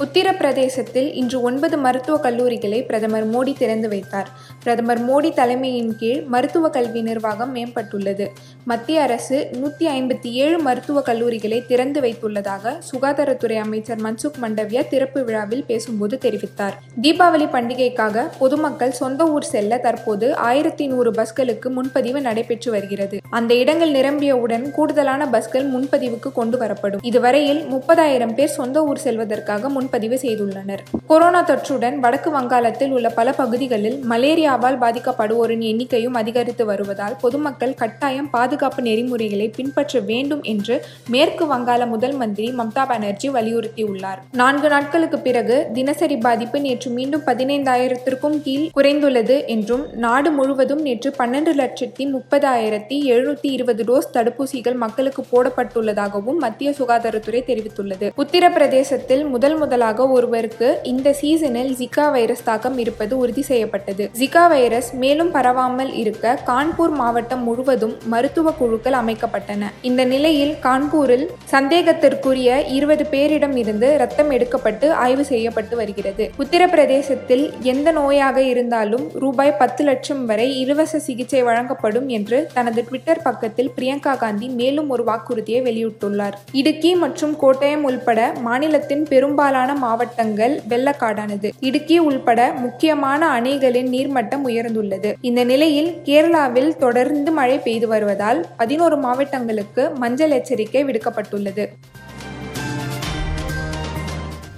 உத்தரப்பிரதேசத்தில் இன்று ஒன்பது மருத்துவக் கல்லூரிகளை பிரதமர் மோடி திறந்து வைத்தார். பிரதமர் மோடி தலைமையின் கீழ் மருத்துவ கல்வி நிர்வாகம் மேம்பட்டுள்ளது. மத்திய அரசு நூற்றி ஐம்பத்தி ஏழு மருத்துவக் கல்லூரிகளை திறந்து வைத்துள்ளதாக சுகாதாரத்துறை அமைச்சர் மன்சுக் மண்டவியா திறப்பு விழாவில் பேசும்போது தெரிவித்தார். தீபாவளி பண்டிகைக்காக பொதுமக்கள் சொந்த ஊர் செல்ல தற்போது ஆயிரத்தி நூறு பஸ்களுக்கு முன்பதிவு நடைபெற்று வருகிறது. அந்த இடங்கள் நிரம்பியவுடன் கூடுதலான பஸ்கள் முன்பதிவுக்கு கொண்டு வரப்படும். இதுவரையில் முப்பதாயிரம் பேர் சொந்த ஊர் செல்வதற்காக முன் பதிவு செய்துள்ளனர். கொரோனா தொற்றுடன் வடக்கு வங்காளத்தில் உள்ள பல பகுதிகளில் மலேரியாவால் பாதிக்கப்படுவோரின் எண்ணிக்கையும் அதிகரித்து வருவதால் பொதுமக்கள் கட்டாயம் பாதுகாப்பு நெறிமுறைகளை பின்பற்ற வேண்டும் என்று மேற்கு வங்காள முதல் மந்திரி மம்தா பானர்ஜி வலியுறுத்தியுள்ளார். நான்கு நாட்களுக்கு பிறகு தினசரி பாதிப்பு நேற்று மீண்டும் பதினைந்தாயிரத்திற்கும் கீழ் குறைந்துள்ளது என்றும் நாடு முழுவதும் நேற்று பன்னெண்டு லட்சத்தி முப்பதாயிரத்தி எழுநூத்தி இருபது டோஸ் தடுப்பூசிகள் மக்களுக்கு போடப்பட்டுள்ளதாகவும் மத்திய சுகாதாரத்துறை தெரிவித்துள்ளது. உத்தரப்பிரதேசத்தில் முதல் முதல் கூடுதலாக ஒருவருக்கு இந்த சீசனில் ஜிகா வைரஸ் தாக்கம் இருப்பது உறுதி செய்யப்பட்டது. ஜிகா வைரஸ் மேலும் பரவாமல் இருக்க கான்பூர் மாவட்டம் முழுவதும் மருத்துவ குழுக்கள் அமைக்கப்பட்டன. இந்த நிலையில் கான்பூரில் சந்தேகத்திற்குரிய இருபது பேரிடம் இருந்து ரத்தம் எடுக்கப்பட்டு ஆய்வு செய்யப்பட்டு வருகிறது. உத்தரப்பிரதேசத்தில் எந்த நோயாக இருந்தாலும் ரூபாய் பத்து லட்சம் வரை இலவச சிகிச்சை வழங்கப்படும் என்று தனது ட்விட்டர் பக்கத்தில் பிரியங்கா காந்தி மேலும் ஒரு வாக்குறுதியை வெளியிட்டுள்ளார். இடுக்கி மற்றும் கோட்டயம் உள்பட மாநிலத்தின் பெரும்பாலான பெரும்பாலான மாவட்டங்கள் வெள்ளக்காடானது. இடுக்கி உள்பட முக்கியமான அணைகளின் நீர்மட்டம் உயர்ந்துள்ளது. இந்த நிலையில் கேரளாவில் தொடர்ந்து மழை பெய்து வருவதால் பதினோரு மாவட்டங்களுக்கு மஞ்சள் எச்சரிக்கை விடுக்கப்பட்டுள்ளது.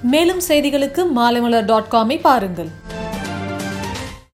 மேலும் செய்திகளுக்கு மாலைமலர் டாட் காமை பாருங்கள்.